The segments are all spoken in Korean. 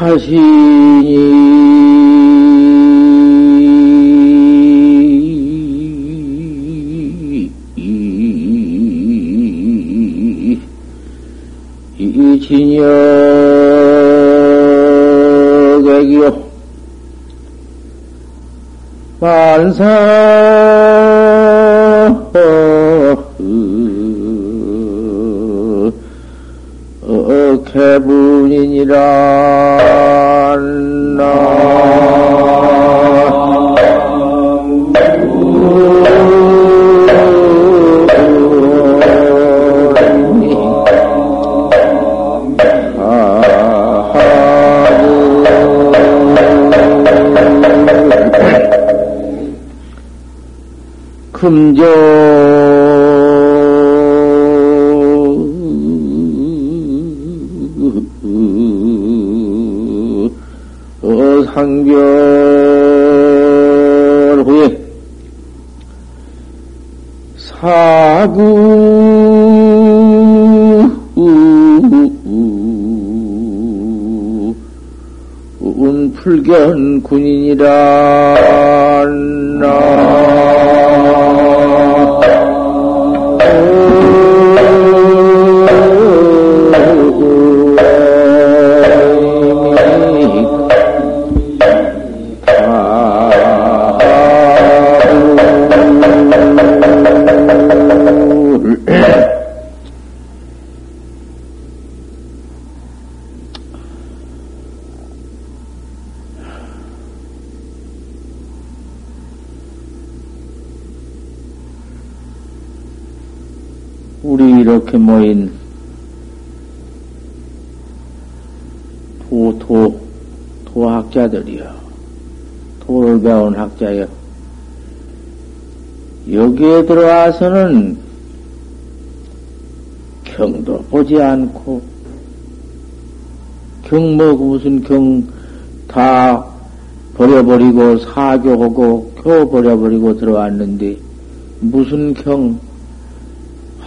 자신이 이 진여객이요. 만사 금조 우리 이렇게 모인 도, 도, 도학자들이요. 도를 배운 학자요. 여기에 들어와서는 경도 보지 않고, 경, 뭐, 무슨 경 다 버려버리고, 사교하고, 교 버려버리고 들어왔는데, 무슨 경,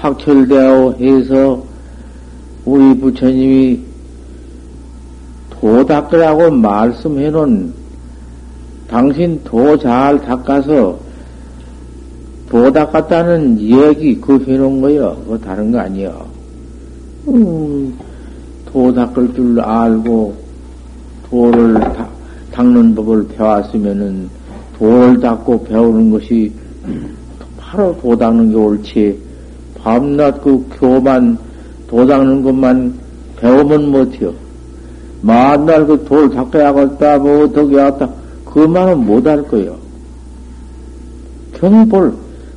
확철되어 해서 우리 부처님이 도 닦으라고 말씀해 놓은 당신 도 잘 닦아서 도 닦았다는 얘기 그 해놓은 거요. 그거 다른 거 아니요. 음, 도 닦을 줄 알고 도를 다, 닦는 법을 배웠으면은 도를 닦고 배우는 것이 바로 도 닦는 게 옳지. 밤낮 그 교만 도 닦는 것만 배우면 못해요. 만날 그 돌 닦아야겠다, 뭐 어떻게 하겠다. 그만은 못할 거예요. 경볼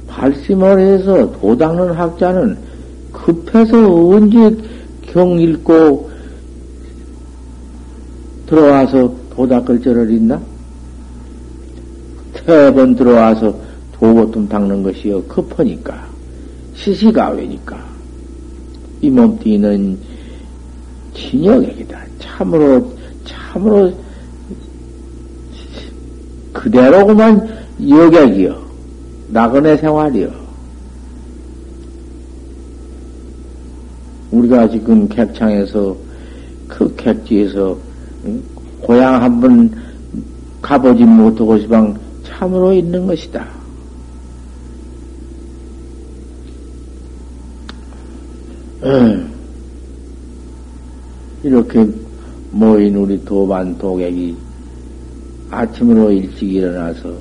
발심을 해서 도 닦는 학자는 급해서 언제 경 읽고 들어와서 도 닦을 절을 있나? 세번 들어와서 도보통 닦는 것이요. 급하니까. 시시가외니까 이 몸뚱이는 진역액이다. 참으로 참으로 그대로구만 여객이요. 나그네 생활이요. 우리가 지금 객창에서 그 객지에서 고향 한번 가보지 못하고 시방 참으로 있는 것이다. 이렇게 모인 우리 도반 도객이 아침으로 일찍 일어나서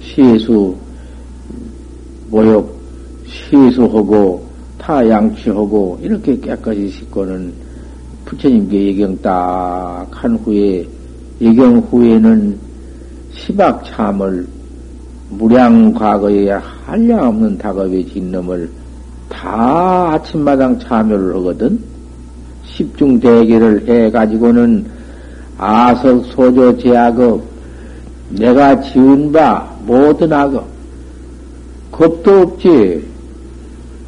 시수 모욕 시수하고 타 양치하고 이렇게 깨끗이 씻고는 부처님께 예경 딱 한 후에 예경 후에는 시박 참을 무량 과거에 한량 없는 다급의 진놈을 다 아침마당 참여를 하거든. 십중 대계를 해가지고는 아석, 소조, 제약업, 내가 지은 바 모든 악업, 겁도 없지.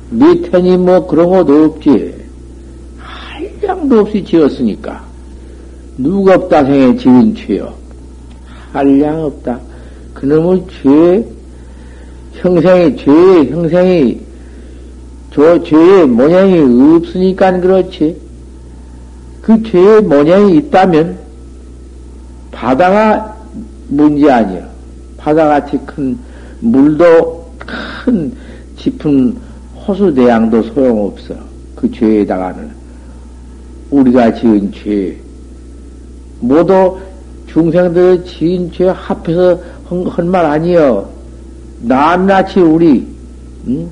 밑에니 뭐 그런 것도 없지. 한량도 없이 지었으니까. 누가 없다 생에 지은 죄요. 한량 없다. 그놈의 죄, 형생이, 죄의 형생이, 저 죄의 모양이 없으니까 그렇지. 그 죄의 모양이 있다면 바다가 문제 아니야. 바다같이 큰 물도 큰 짚은 호수 대양도 소용없어. 그 죄에다가는. 우리가 지은 죄. 모두 중생들의 지은 죄 합해서 한 말 아니여. 낱낱이 우리, 응?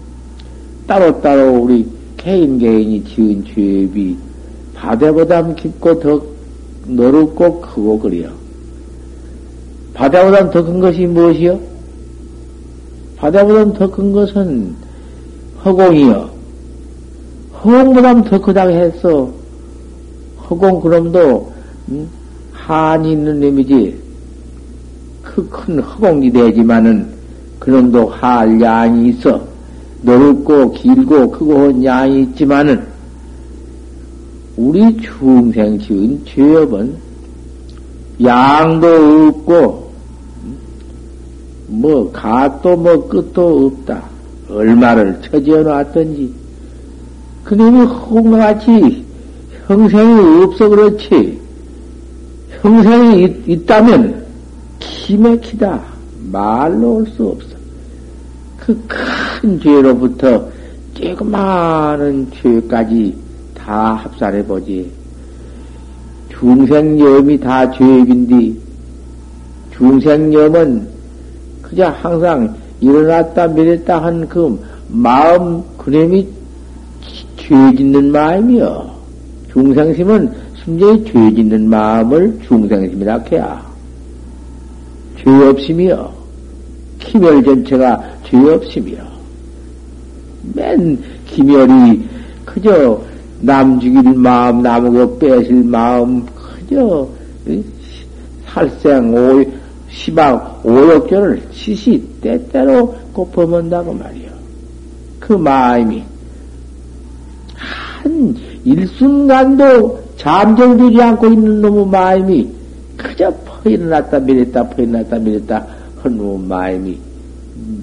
따로따로 우리 개인 개인이 지은 죄비 바다보다 깊고 더 넓고 크고 그래요. 바다보다 더 큰 것이 무엇이요? 바다보다 더 큰 것은 허공이요. 허공보다 더 크다고 했어. 허공 그럼도 음? 한이 있는 놈이지. 그 큰 허공이 되지만은 그놈도 할 양이 있어. 넓고 길고 크고 한 양이 있지만은 우리 중생 지은 죄업은 양도 없고 뭐 갓도 뭐 끝도 없다. 얼마를 처지어 놨던지 그놈이 홍같이 형생이 없어 그렇지 형생이 있, 있다면 기맥히다 말로 올 수 없어. 그 큰 죄로부터 조그마한 죄까지 다 합산해 보지. 중생염이 다 죄입인데, 중생염은 그저 항상 일어났다 미랬다 한 그 마음 그놈이 죄 짓는 마음이여. 중생심은 순전히 죄 짓는 마음을 중생심이라 해야. 죄 없음이여. 기멸 전체가 죄 없음이여. 맨 기멸이 그저 남 죽일 마음, 남하고 뺏을 마음, 그저 살생, 오, 시방, 오욕견을 시시 때때로 꼽아본다고 말이요. 그 마음이 한 일순간도 잠정되지 않고 있는 놈의 마음이 그저 퍼 일어났다 미랬다 퍼 일어났다 미랬다 한 놈의 마음이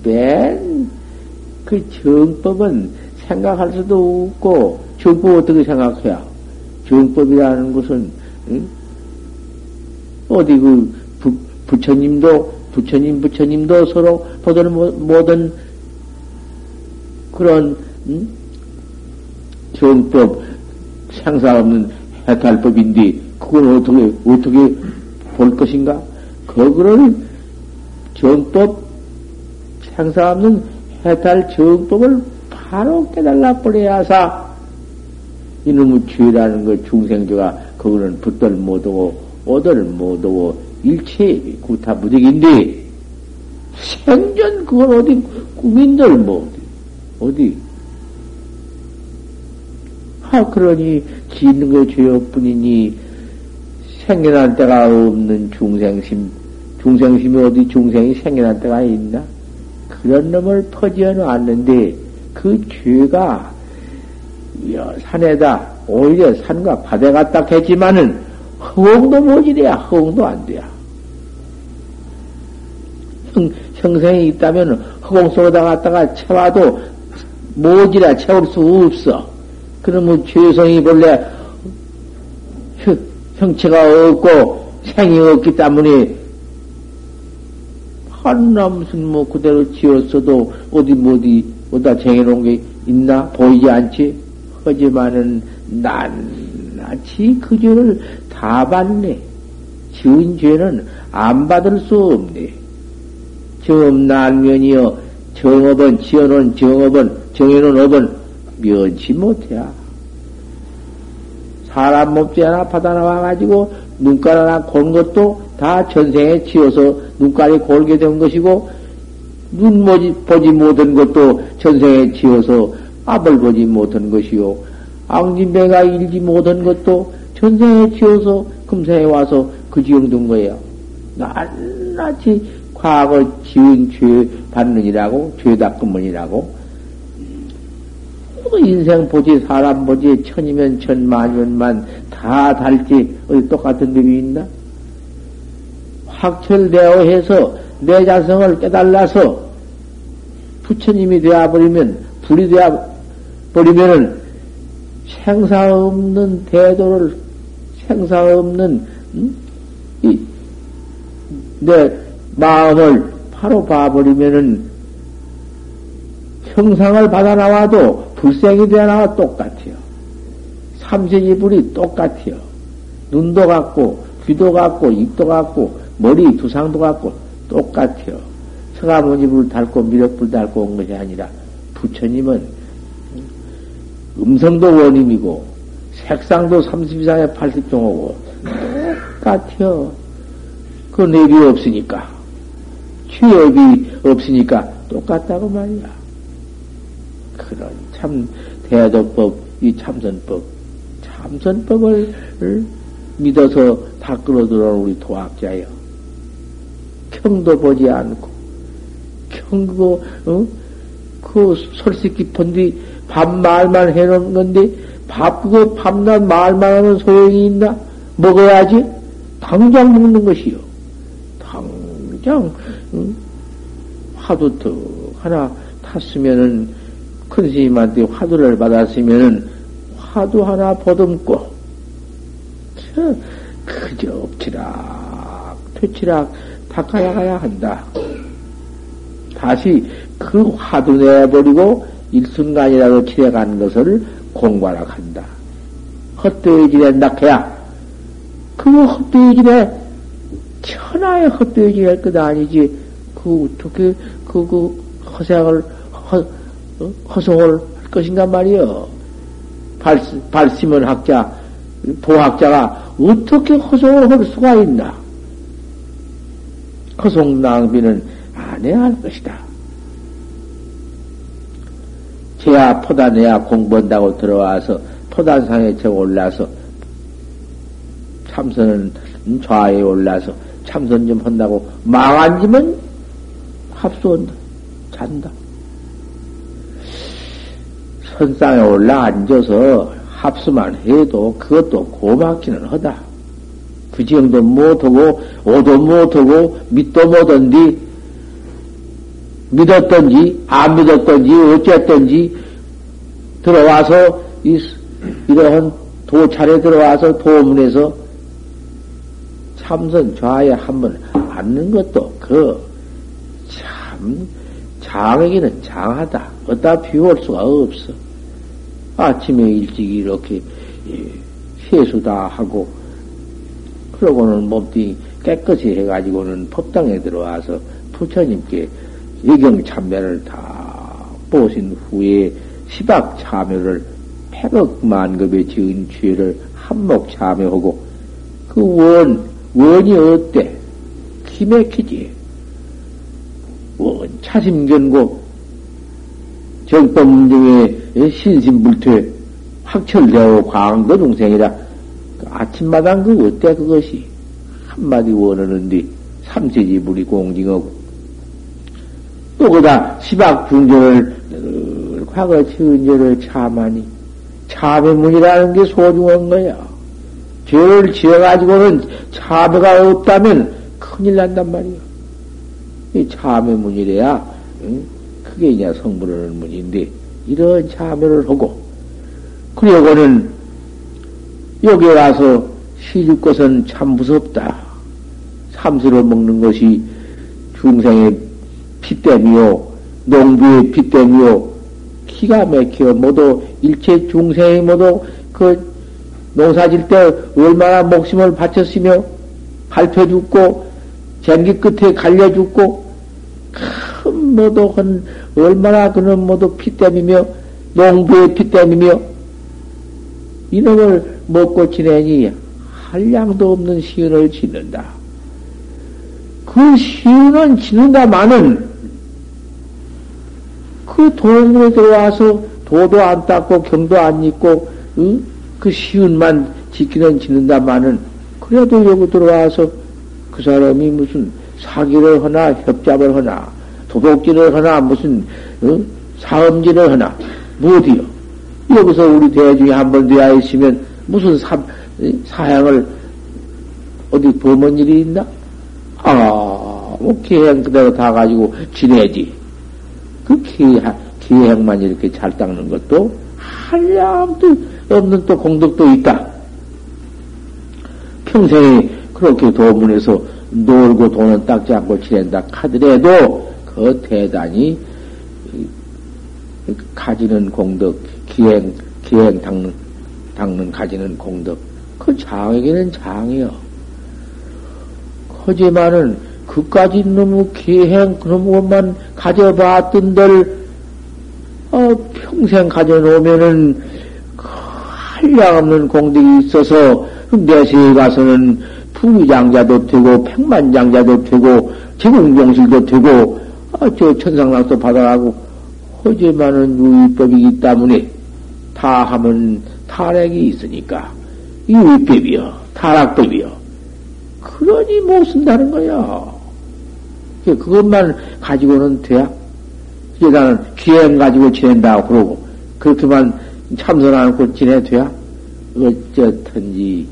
맨 그 정법은 생각할 수도 없고 정법 어떻게 생각해야 정법이라는 것은 응? 어디 그 부, 부처님도 부처님 부처님도 서로 보던 모든 그런 응? 정법 상사 없는 해탈법인데 그걸 어떻게 어떻게 볼 것인가? 그거를 정법 상사 없는 해탈 정법을 바로 깨달아 버려야사 이놈의 죄라는 걸 중생조가 그거는 붙들 못하고 오들 못하고 일체 구타무적인데 생전 그건 어디 꿈인들 뭐 어디 아 그러니 짓는 거 죄업뿐이니 생겨난 때가 없는 중생심 중생심이 어디 중생이 생겨난 때가 있나? 그런 놈을 퍼지어 놨는데 그 죄가 산에다 오히려 산과 바다 같다 했지만은 허공도 못이래야 허공도 안 돼야. 형, 형생이 있다면 허공 속에다 갔다가 채워도 못이라 채울 수 없어. 그러면 죄성이 본래 형체가 없고 생이 없기 때문에 한나 무슨 뭐 그대로 지었어도 어디 뭐 어디 어디다 정해놓은 게 있나 보이지 않지? 하지만은 낱낱이 그 죄를 다 받네. 지은 죄는 안 받을 수 없네. 정업난면이여 정업은 지어놓은 정업은 정해놓은 업은 면치 못해야. 사람 몸지 하나 받아 나와가지고 눈깔 하나 곤 것도 다 전생에 지어서 눈깔이 골게 된 것이고 눈 보지 못한 것도 전생에 지어서 앞을 보지 못한 것이요. 앙진배가 일지 못한 것도 전생에 지어서 금생에 와서 그 지경 둔 거예요. 낱낱이 과거 지은 죄 받느니라고, 죄 닦음은이라고. 인생 보지, 사람 보지, 천이면 천, 만이면 다 달지, 어디 똑같은 법이 있나? 확철되어 해서 내 자성을 깨달아서 부처님이 되어버리면, 불이 되어버리면은 생사 없는 대도를 생사 없는, 음? 이, 내 마음을 바로 봐버리면은 형상을 받아 나와도 불생이 되어 나와 똑같아요. 삼세지불이 똑같아요. 눈도 같고, 귀도 같고, 입도 같고, 머리 두상도 같고, 똑같아요. 서가모니불 닳고 미륵불 닳고 온 것이 아니라, 부처님은 음성도 원임이고, 색상도 32상에 80종하고, 똑같아요. 그 내비 없으니까. 취업이 없으니까 똑같다고 말이야. 그런 참 대화도법, 이 참선법, 참선법을 믿어서 다 끌어들어온 우리 도학자여. 경도 보지 않고, 경고, 어? 그 솔직 깊은 뒤밥 말만 해놓은 건데, 밥, 그거 밤낮 말만 하면 소용이 있나? 먹어야지? 당장 먹는 것이요. 당장, 응? 화두 턱 하나 탔으면은, 큰 스님한테 화두를 받았으면은, 화두 하나 보듬고, 저, 그저 엎치락, 퇴치락 닦아야 가야 한다. 다시 그 화두 내버리고 일순간이라도 지내간 것을 공부하라 한다. 헛되이 지낸다 해야 그 헛되이 지내 천하의 헛되이 지낼 것 아니지 그 어떻게 그, 그 허생을 허, 어? 허송을 할 것인가 말이여 발, 발심은 학자 도학자가 어떻게 허송을 할 수가 있나 허송 낭비는 안 해야 할 것이다 제야 포단해야 공부한다고 들어와서 포단상에 저 올라서 참선은 좌에 올라서 참선 좀 한다고 망한지면 합수한다. 잔다. 선상에 올라 앉아서 합수만 해도 그것도 고맙기는 하다. 그 정도 못하고, 오도 못하고, 밑도 못한디, 믿었던지, 안 믿었던지, 어쨌던지, 들어와서, 이, 이러한 도찰에 들어와서 도문에서 참선 좌에 한번 앉는 것도 그, 참, 장에게는 장하다. 어디다 비울 수가 없어. 아침에 일찍 이렇게, 예, 세수다 하고, 그러고는 몸뚱이 깨끗이 해가지고는 법당에 들어와서 부처님께 예경 참배를 다 보신 후에 시박 참여를 백억 만급의 지은 죄를 한몫 참여하고 그 원, 원이 어때? 기맥히지. 원, 차심견고 정법 중에 신신불퇴 확철되어 광도 중생이라 그 아침마당 그 어때 그것이 한마디 원하는데 삼세지 물이 공징하고 또 그다 시박 중전을 과거 죄를 참하니 참회문이라는 게 소중한 거야. 죄를 지어가지고는 참회가 없다면 큰일 난단 말이야. 이 참회문이래야 응? 그게 이제 성불하는 문인데 이런 참회를 하고 그러고는 여기 와서 시집 것은 참 무섭다. 삼수로 먹는 것이 중생의 피 때문이요, 농부의 피 때문이요, 기가 막혀 모두 일체 중생이 모두 그 농사질 때 얼마나 목숨을 바쳤으며 밟혀 죽고 쟁기 끝에 갈려 죽고 큰 모두 한 얼마나 그는 모두 피 때문이며 농부의 피 때문이며 이놈을 먹고 지내니 한량도 없는 시은을 짓는다. 그 시은은 짓는다마는 그 도문에 들어와서 도도 안 닦고 경도 안 입고 응? 그 시운만 지키는 지는다마는 그래도 여기 들어와서 그 사람이 무슨 사기를 하나 협잡을 하나 도둑질을 하나 무슨 응? 사음질을 하나 무엇이요? 여기서 우리 대중에 한번 되어 있으면 무슨 사, 사양을 어디 범은 일이 있나? 아, 뭐 계행 그대로 다 가지고 지내지. 그 기행, 기행만 이렇게 잘 닦는 것도 한량도 없는 또 공덕도 있다. 평생에 그렇게 도문에서 놀고 돈은 닦지 않고 지낸다 하더라도 그 대단히 가지는 공덕, 기행, 기행 닦는, 닦는 가지는 공덕. 그 장에게는 장이요. 하지만은 그까지 너무 기행 그런 것만 가져봤던들 어, 평생 가져놓으면은 그 한량없는 공덕이 있어서 내세에 가서는 부위장자도 되고 백만장자도 되고 제공병실도 되고 아, 저 천상락도 받아가고 하지만은 유의법이기 때문에 다 하면 타락이 있으니까 유의법이요 타락법이요. 그러니 못 쓴다는 거야. 그것만 가지고는 돼야? 이제 나는 기행 가지고 지낸다고 그러고 그렇게만 참선 않고 지내도 돼야? 어쩌든지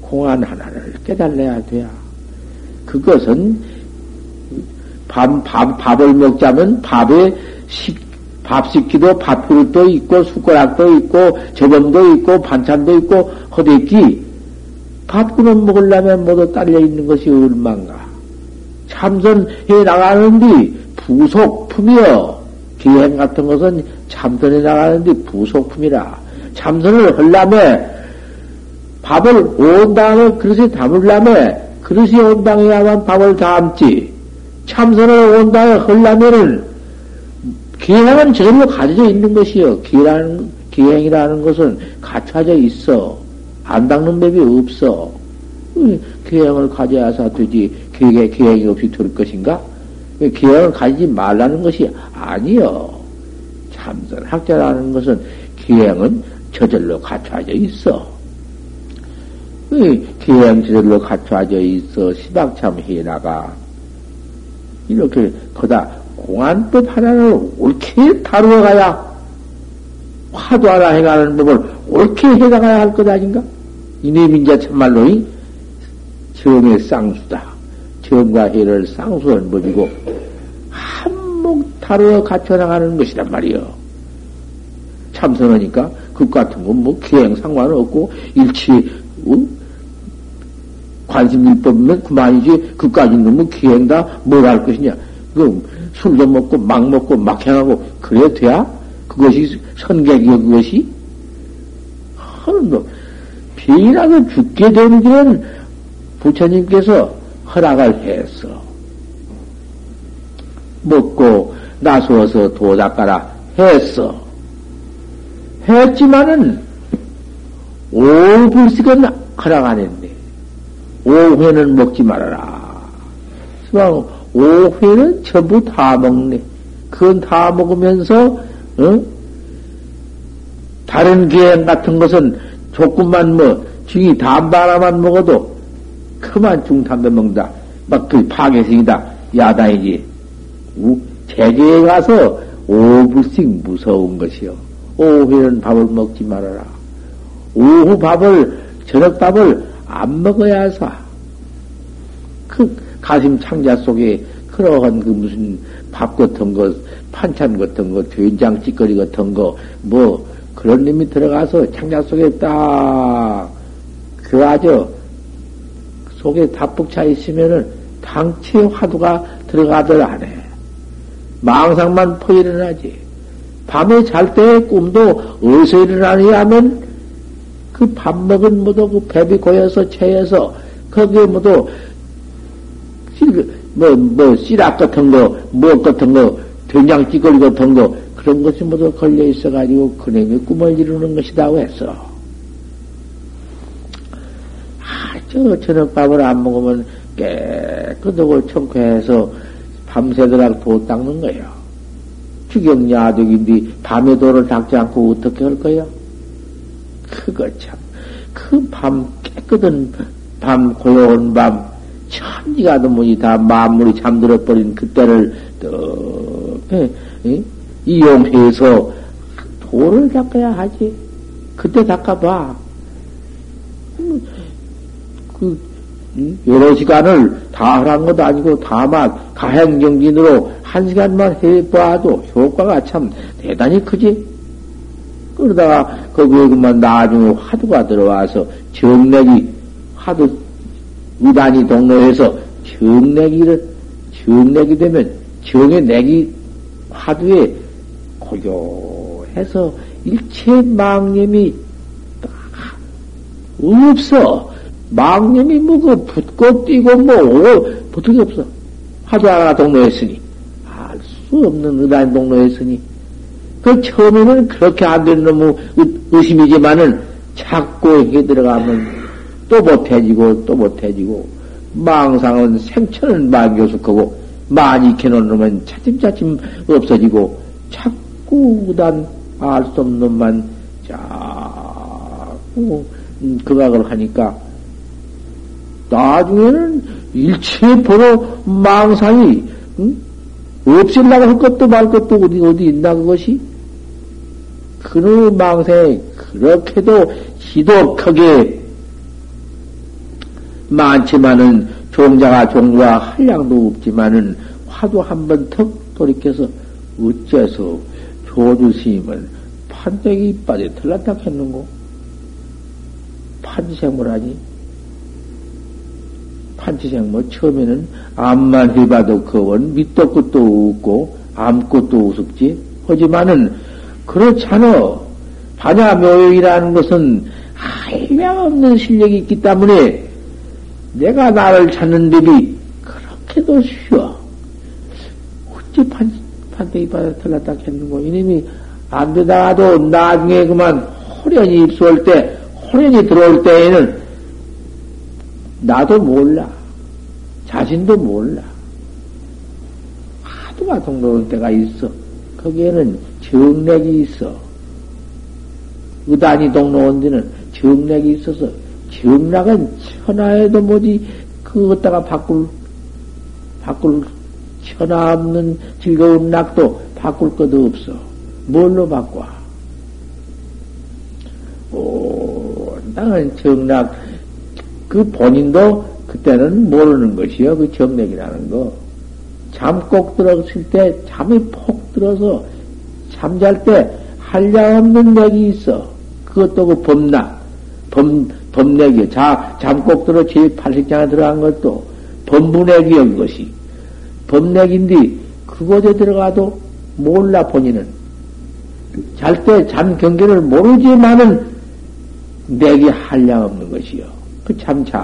공안 하나를 깨달아야 돼야. 그것은 밥, 밥, 밥을 먹자면 밥에 식, 밥 식기도 밥그릇도 있고 숟가락도 있고 저번도 있고 반찬도 있고 허대기 밥그릇 먹으려면 모두 딸려 있는 것이 얼만가. 참선해 나가는데 부속품이여. 기행 같은 것은 참선해 나가는데 부속품이라. 참선을 하려면 밥을 온 다음에 그릇에 담으려면 그릇이 온 다음에야만 밥을 담지. 참선을 온 다음에 하려면은 기행은 저절로 가져져 있는 것이요. 기라는, 기행이라는 것은 갖춰져 있어. 안 닦는 법이 없어. 기행을 가져야사 되지. 기행, 기행이 없이 될 것인가? 기행을 가지지 말라는 것이 아니요. 참선 학자라는 것은 기행은 저절로 갖춰져 있어. 기행 저절로 갖춰져 있어. 시박참 해나가. 이렇게 거다 공안법 하나를 옳게 다루어 가야 화도 하나 해가는 법을 옳게 해나가야 할 것 아닌가? 이내민자 참말로 이 정의 쌍수다. 정과 해를 쌍수한 법이고 한몫 다루어 갖춰 나가는 것이란 말이요. 참선하니까 그 같은 건 뭐 기행 상관없고 일치 어? 관심일법이면 그만이지 그까지 너무 기행 다 뭘 할 것이냐. 그 술도 먹고 막 먹고 막 행하고 그래 돼야? 그것이 선객이요 그것이? 하는 놈. 병이라도 죽게 되는 길은 부처님께서 허락을 했어. 먹고 나서서 도닦아라 했어. 했지만은 오불식은 허락 안 했네. 오회는 먹지 말아라. 오회는 전부 다 먹네. 그건 다 먹으면서, 어? 다른 계행 같은 것은 조금만 뭐, 중이 하나만 먹어도 그만 중담배 먹다. 막 그 파괴성이다. 야단이지. 제주에 가서 오불씩 무서운 것이요. 오후에는 밥을 먹지 말아라. 오후 밥을, 저녁 밥을 안 먹어야 사. 그 가슴 창자 속에 그러한 그 무슨 밥 같은 거, 판찬 같은 거, 된장 찌꺼리 같은 거, 뭐, 그런 놈이 들어가서 창자 속에 딱, 그 아주, 속에 다푹 차 있으면은 당체 화두가 들어가들 안 해. 망상만 퍼 일어나지. 밤에 잘 때 꿈도 어디서 일어나느냐 하면 그 밥 먹은 모두 그 배비 고여서 체해서 거기에 모두 뭐, 뭐, 씨락 같은 거, 무엇 같은 거, 된장찌꺼리 같은 거, 그런 것이 모두 걸려 있어가지고, 그놈이 꿈을 이루는 것이다고 했어. 아, 저 저녁밥을 안 먹으면 깨끗하고 청쾌해서 밤새도록 도 닦는 거예요. 주경야득인데 밤에 도를 닦지 않고 어떻게 할 거야? 그거 참. 그 밤 깨끗한 밤, 고요한 밤, 천지가 너무이 다 만물이 잠들어 버린 그때를 또 에, 에? 이용해서 도를 닦아야 하지. 그때 닦아봐. 음, 그 여러 시간을 다 하란 것도 아니고 다만 가행정진으로 한 시간만 해봐도 효과가 참 대단히 크지. 그러다가 거기에 그만 나중에 화두가 들어와서 정맥이 화두 의단이 동로에서 정내기를, 정내기 되면 정의 내기 화두에 고요해서 일체 망념이 없어. 망념이 뭐, 그, 붙고 뛰고 뭐, 붙을 게 없어. 화두 하나 동로했으니. 알 수 없는 의단 동로했으니. 그 처음에는 그렇게 안 되는 너무 의심이지만은 자꾸 이게 들어가면 또 못해지고 또 못해지고 망상은 생천은 만교숙하고 많이 놈은 차츰차츰 없어지고 자꾸 우단 알수 없는 놈만 자꾸 극악을 하니까 나중에는 일체 보러 망상이 응? 없애려고 할 것도 말 것도 어디 어디 있나 그것이 그놈의 망상에 그렇게도 지독하게 많지만은 종자가 종과 한량도 없지만은 화도 한번 턱 돌이켜서 어째서 조주 스님은 판때기 이빨에 틀렸다 했는고? 판지생물하지? 판지생물 처음에는 암만 해봐도 그원 밑도 끝도 없고 암것도 우습지? 하지만은 그렇잖아. 반야묘역이라는 것은 할량 없는 실력이 있기 때문에 내가 나를 찾는 법이 그렇게도 쉬워. 어찌 판, 판때기 받아 틀렸다 했는고. 이놈이 안 되다가도 나중에 그만 호련이 입수할 때, 호련이 들어올 때에는 나도 몰라. 자신도 몰라. 하도가 동로올 때가 있어. 거기에는 정맥이 있어. 의단이 동로온 데는 정맥이 있어서 정락은 천하에도 뭐지 그것다가 바꿀 바꿀 천하 없는 즐거운 낙도 바꿀 것도 없어. 뭘로 바꿔? 오, 나는 정락 그 본인도 그때는 모르는 것이요. 그 정맥이라는 거. 잠 꼭 들었을 때 잠이 폭 들어서 잠잘 때 한량 없는 맥이 있어. 그것도 그 범락, 범, 범내기, 자, 잠꼭 들어 제8식장에 들어간 것도 범부내기여, 그것이. 범내기인데, 그곳에 들어가도 몰라, 본인은. 잘 때 잠 경계를 모르지만은, 내기 한량 없는 것이요. 그참잘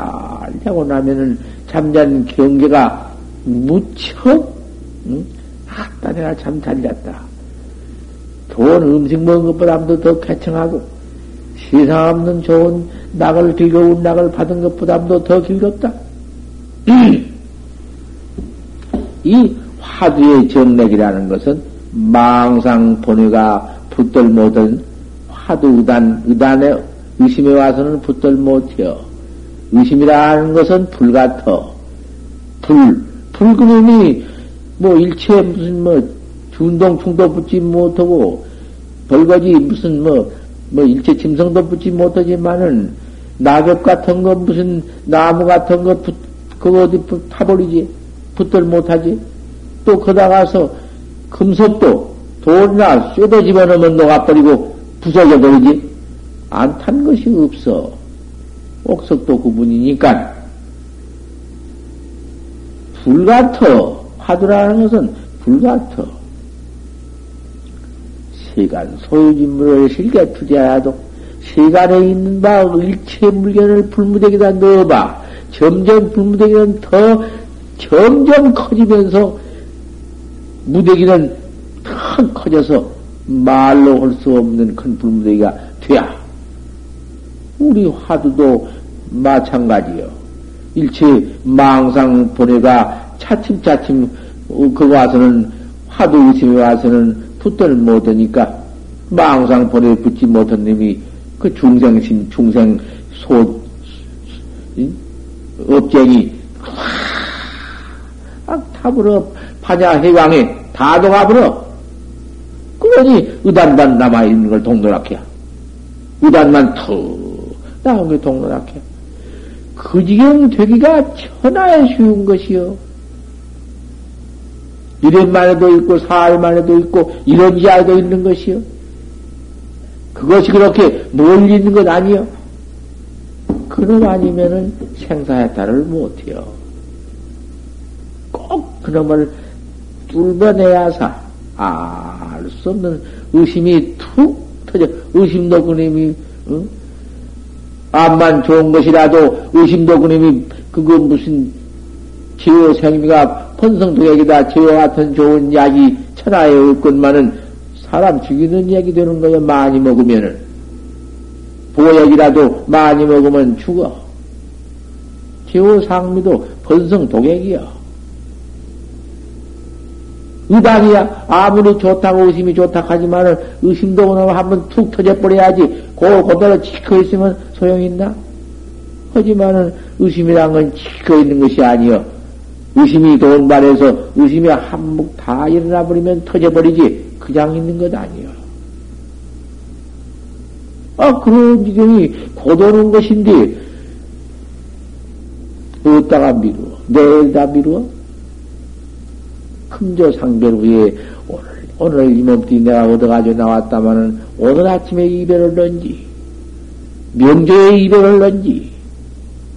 자고 나면은, 잠잔 경계가 무척, 응? 아따, 내가 참잘 잤다. 좋은 음식 먹은 것보다도 더 쾌청하고, 세상 없는 좋은 낙을 즐거운 낙을 받은 것보다도 더 즐겁다. 이 화두의 정맥이라는 것은 망상 본의가 붙들 못한 화두 의단, 의단에 의심에 와서는 붙들 못해요. 의심이라는 것은 불 같아. 불, 불그림이 뭐 일체 무슨 뭐 준동 충도 붙지 못하고 벌거지 무슨 뭐, 뭐 일체 짐승도 붙지 못하지만은 낙엽 같은 거 무슨 나무 같은 거 붙, 그거 어디 붙, 타버리지? 붙들 못하지? 또 거다가서 금속도 돌이나 쇠도 집어넣으면 녹아버리고 부서져버리지? 안 탄 것이 없어. 옥석도 구분이니까. 불같아. 화두라는 것은 불같아. 시간 소유진물을 실게 투자해도 세간에 있는 바 일체 물건을 불무대기다 넣어봐. 점점 불무대기는 더 점점 커지면서 무대기는 더 커져서 말로 할 수 없는 큰 불무대기가 돼야. 우리 화두도 마찬가지요. 일체 망상 보내가 차츰차츰 그거 와서는 화두 의심에 와서는 붙들 못하니까 망상 보내 붙지 못한 놈이 그 중생심, 중생 소, 업쟁이, 확 타버려, 파냐 해왕에 다 녹아버려. 그러니 의단만 남아있는 걸 동그랗게. 의단만 턱 나온 게 동그랗게. 그 지경 되기가 천하에 쉬운 것이요. 이년만에도 있고, 사흘만에도 있고, 이런 지하에도 있는 것이요. 그것이 그렇게 멀리 있는 것 아니요? 그놈 아니면은 생사해탈을 못해요. 꼭 그놈을 뚫어내야사 알수 없는 의심이 툭 터져 의심도 그놈이 응? 암만 좋은 것이라도 의심도 그놈이 그거 무슨 지호 생미가 번성도약이다 지호 같은 좋은 약이 천하에 없건만은 사람 죽이는 약이 되는 거야 많이 먹으면은 보약이라도 많이 먹으면 죽어. 지호 상미도 번성 독약이야. 의단이야. 아무리 좋다고 의심이 좋다 하지만은 의심도 그놈 한번 툭 터져버려야지. 고, 그대로 지켜 있으면 소용있나? 하지만은 의심이란 건 지켜 있는 것이 아니여. 의심이 돈발해서 의심이 한몫 다 일어나 버리면 터져버리지. 그냥 있는 것 아니여. 아, 그런 지경이 고도는 것인데, 어디다가 미루어? 내일다 미루어? 금조상별 후에 오늘, 오늘 이몸띠 내가 얻어가지고 나왔다마는 오늘 아침에 이별을 넣은지, 명조에 이별을 넣은지,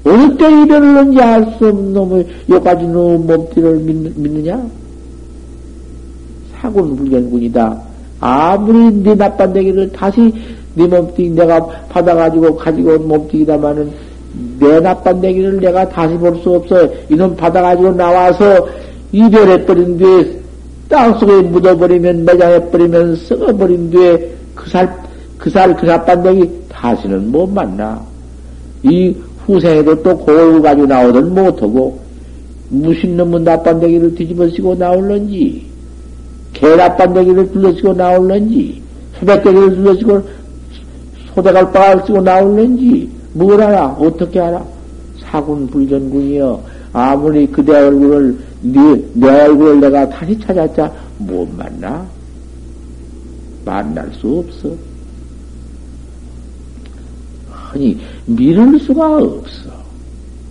어느 때 이별을 넣은지 알 수 없는 놈의 여기까지 놈 몸띠를 믿, 믿느냐? 사군 불견군이다. 아무리 네 나빤데기를 다시 네 몸띠 내가 받아가지고 가지고 온 몸띠이다마는 내 나빤데기를 내가 다시 볼 수 없어. 이놈 받아가지고 나와서 이별해버린 뒤에 땅속에 묻어버리면 매장해버리면 썩어버린 뒤에 그 살, 그 살, 그 나빤데기 다시는 못 만나. 이 후생에도 또 고을 가지고 나오든 못하고, 무슨 놈의 나빤데기를 뒤집어 쓰고 나올런지, 개 나빤데기를 둘러 쓰고 나올런지, 소백대기를 둘러 쓰고, 소대갈 바를 쓰고 나올런지, 뭘 알아? 어떻게 알아? 사군 불전군이여. 아무리 그대 얼굴을 네, 내 얼굴을 내가 다시 찾았자 못 만나? 만날 수 없어. 아니, 미룰 수가 없어.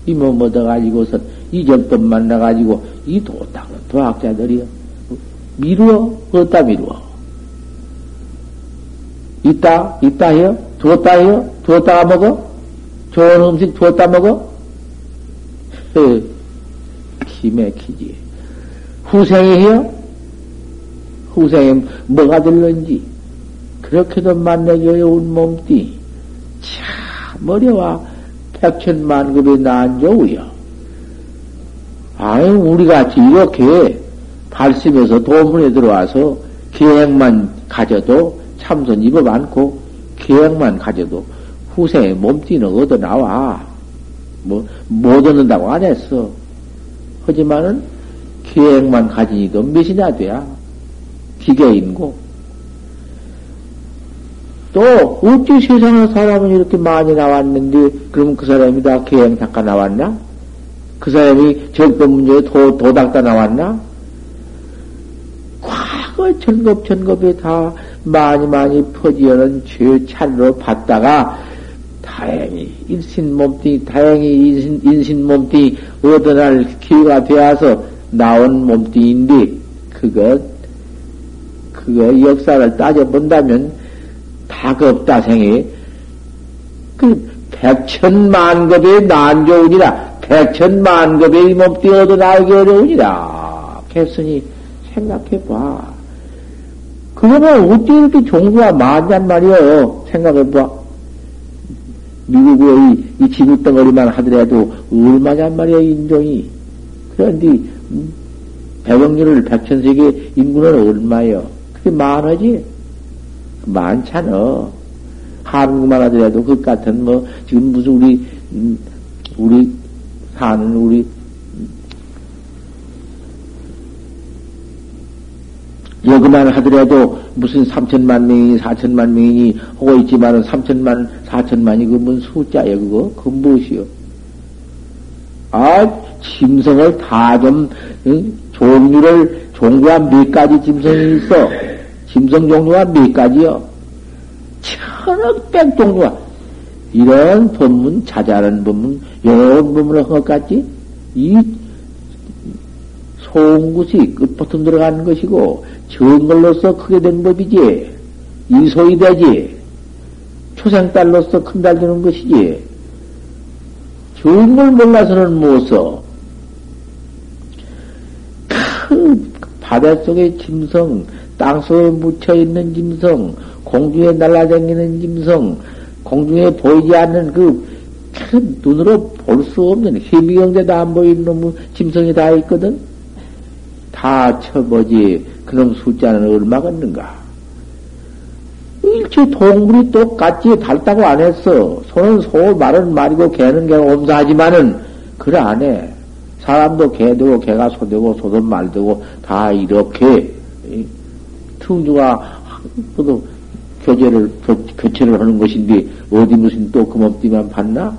이 몸 얻어가지고선 이 정법 만나가지고 이 도닥, 도학자들이요. 미루어? 어디다 미루어? 있다? 있다 해요? 두었다 해요? 두었다가 먹어? 좋은 음식 두었다 먹어? 기맥히지. 후생이 해요? 후생에 뭐가 들는지 그렇게도 만나기 어려운 몸띠 참 어려와 백천만급이 난 좋으여. 아유 우리 같이 이렇게 발심해서 도문에 들어와서 계획만 가져도 참선 입업 않고 계획만 가져도 후생에 몸띠는 얻어 나와. 뭐, 못 얻는다고 안 했어. 하지만은 계획만 가지니도 몇이나 돼야 기계인고. 또 어찌 세상에 사람은 이렇게 많이 나왔는데 그럼 그 사람이 다 계획 닦아 나왔나? 그 사람이 절법 문제에 도, 도닥다 나왔나? 과거 전급 전급에 다 많이 많이 퍼지어는 죄 차로 받다가 다행히 인신 몸띠, 다행히 인신, 인신 몸띠 어느 날 기회가 되어서 나온 몸띠인데, 그거, 그거 역사를 따져본다면 다겁다 생이. 그 백천만급의 난좋으니라. 백천만급의 이 몸띠 얻어 나오기 어려우니라. 했으니 생각해봐. 그러면 어찌 이렇게 종구가 많냔 말이여. 생각해봐. 미국의 이, 이 지구덩어리만 하더라도 얼마냔 말이야, 인종이. 그런데, 음, 백억년을 백천세계 인구는 얼마요? 그게 많아지? 많잖아. 한국만 하더라도 그 같은 뭐, 지금 무슨 우리, 음, 우리 사는 우리 여기만 하더라도 무슨 삼천만 명이 사천만 명이 하고 있지만은 삼천만 사천만이 그뭔 숫자야 그거 그 무엇이요? 아 짐승을 다좀 응? 종류를 종류가 몇 가지 짐승이 있어 짐승 종류가 몇 가지요? 천억 백 종류가 이런 법문 자잘한 법문 이런 법문을 한것 같지? 이 소음굿이 끝부터 들어가는 것이고 정걸로서 크게 된 법이지. 이 소이 되지. 초생딸로서 큰 달 되는 것이지. 좋은 걸 몰라서는 못 써. 큰 바닷속의 짐승, 땅속에 묻혀있는 짐승, 공중에 날아다니는 짐승, 공중에 보이지 않는 그 눈으로 볼 수 없는 희미경대도 안 보이는 놈 짐승이 다 있거든. 다 쳐보지 그놈 숫자는 얼마겠는가. 일체 동물이 똑같이 닮다고 안 했어. 소는 소, 말은 말이고 개는 개가 옴사하지만은 그래 안 해. 사람도 개 되고 개가 소 되고 소도 말 되고 다 이렇게 충주가 모두 교제를 교, 체를 하는 것인데 어디 무슨 또그 몸띠만 받나?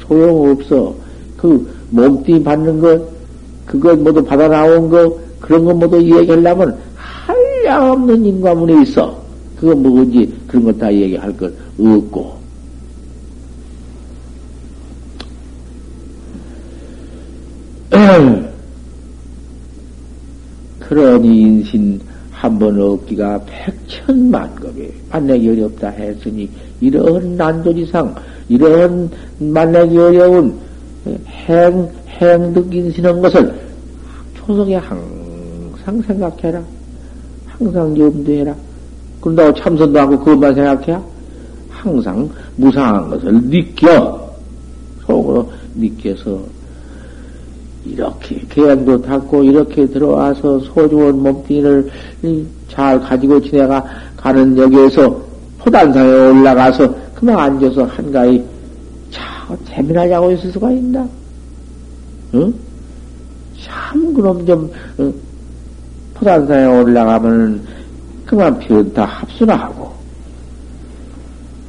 소용 없어. 그 몸띠 받는 것 그것 모두 받아 나온 거 그런 거 모두 얘기하려면 한량 없는 인과문에 있어. 그거 뭐지 그런 것다 얘기할 것 없고. 그러니 인신 한 번 얻기가 백천만급이 만나기 어렵다 했으니 이런 난조지상 이런 만나기 어려운 행 행득 인신한 것을 초석에 항상 생각해라. 항상 염두해라. 그런다고 참선도 하고 그것만 생각해야 항상 무상한 것을 느껴. 속으로 느껴서 이렇게 계양도 닦고 이렇게 들어와서 소중한 몸뚱이를 잘 가지고 지내가 가는 여기에서 포단상에 올라가서 그만 앉아서 한가히 참 재미나자고 있을 수가 있나? 응? 참 그럼 좀 어, 포단상에 올라가면 그만 편타 합수나 하고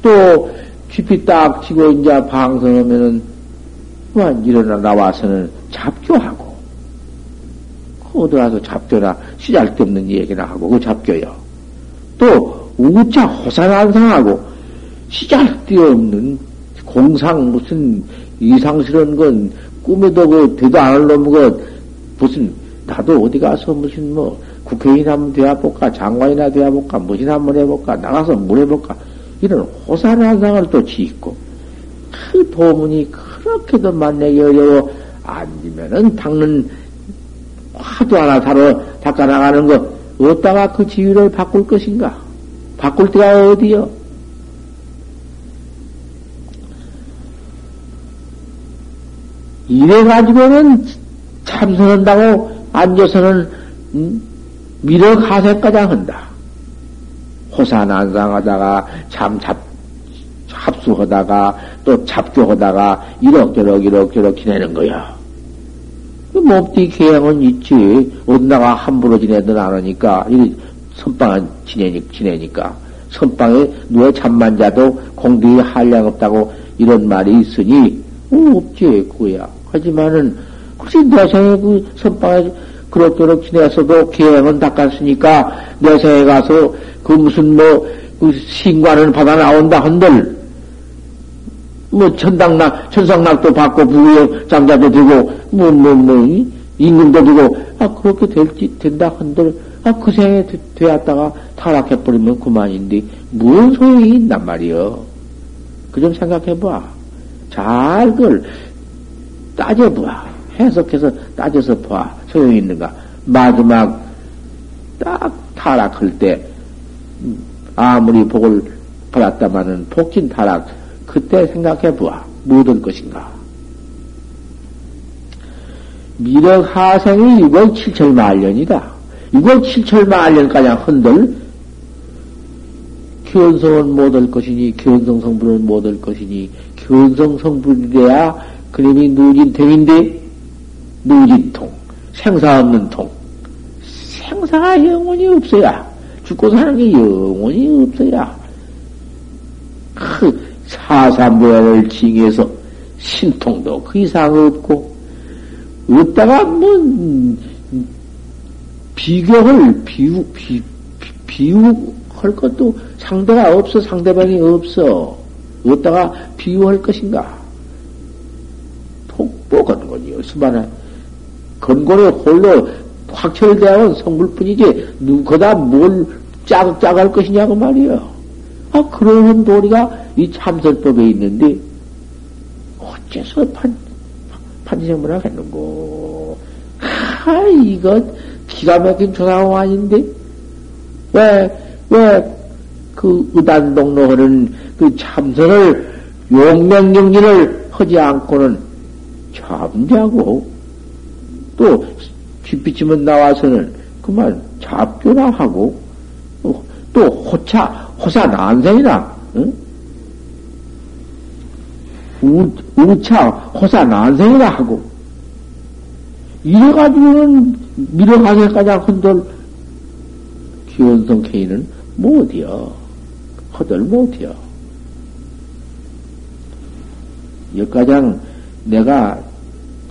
또 깊이 딱 치고 이제 방송하면은 그만 일어나 나와서는 잡교하고, 어디 가서 잡교나 시잘데없는 얘기나 하고, 그 잡교요. 또, 우자 호산안상하고, 시잘데없는 공상 무슨 이상스러운 건 꿈에도 그 되도 않을 놈, 그 무슨, 나도 어디 가서 무슨 뭐, 국회의원 한번 되어볼까, 장관이나 되어볼까, 무슨 한번 해볼까, 나가서 뭘 해볼까, 이런 호산안상을 또 짓고, 그 도문이 그렇게도 만나기 어려워, 앉으면은 닦는 화도 하나 사러 닦아나가는 거, 어디다가 그 지위를 바꿀 것인가? 바꿀 때가 어디요? 이래가지고는 참선한다고 앉아서는, 음? 미륵하세까지 한다. 호산안상하다가 참 잡, 합수하다가 또 잡교하다가 이럭저럭 이럭저럭 지내는 거야. 그 몸띠 계양은 있지. 어디다가 함부로 지내든 안 하니까, 이 선방은 지내니, 지내니까. 선방에 누워 잠만 자도 공기에 한량 없다고 이런 말이 있으니, 어, 없지, 그거야. 하지만은, 혹시 내 생에 그 선방에 그럭저럭 지내서도 계양은 닦았으니까, 내 생에 가서 그 무슨 뭐, 그 신관을 받아 나온다 한들, 뭐 천당락, 천상락도 받고 부귀 장자도 되고 뭐뭐 뭐 임금도 되고 아 그렇게 될지 된다 한들 아 그 생에 되었다가 타락해 버리면 그만인데 무슨 소용이 있단 말이여. 그 좀 생각해 봐. 잘 그걸 따져 봐. 해석해서 따져서 봐. 소용이 있는가. 마지막 딱 타락할 때 아무리 복을 받았다마는 복진 타락 그때 생각해 보아. 무엇 것인가? 미륵 하생이 6억 7천 만년이다. 6억 7천 만년까지 흔들 견성은 못할 것이니 견성 성분은 못할 것이니 견성 성분이래야 그림이 누진통인데 누진통 생사 없는 통 생사가 영원히 없어야 죽고 사는 게 영원히 없어야 그 사삼부야를 징해서 신통도 그 이상 없고, 없다가 뭐, 비교할, 비유, 비, 비유할 것도 상대가 없어, 상대방이 없어. 없다가 비유할 것인가? 통보건 거지요. 수만에 건고를 홀로 온 성불뿐이지, 누구다 뭘 짝, 짝할 것이냐고 말이요. 아, 그러한 도리가 이 참선법에 있는데, 어째서 판, 판지생물 하겠는고. 하, 이거 기가 막힌 조사공 아닌데? 왜, 왜, 그 의단동로 하는 그 참선을 용맹정진을 하지 않고는 잠자고 또 뒷비치면 나와서는 그만 잡교나 하고 또 호차 호사 난생이나 응? 우, 우차 호사 난생이나 하고 이래가지고는 밀어가게까지 한돌 기원성 K는 못이여 허들 못이여 여가장 내가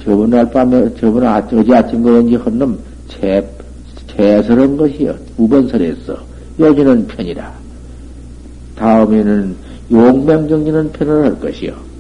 저번 날 밤에, 저번 아, 어제 아침 그런지 헌놈 재, 재설한 것이요. 우번설했어. 여기는 편이라. 다음에는 용맹정지는 편을 할 것이요.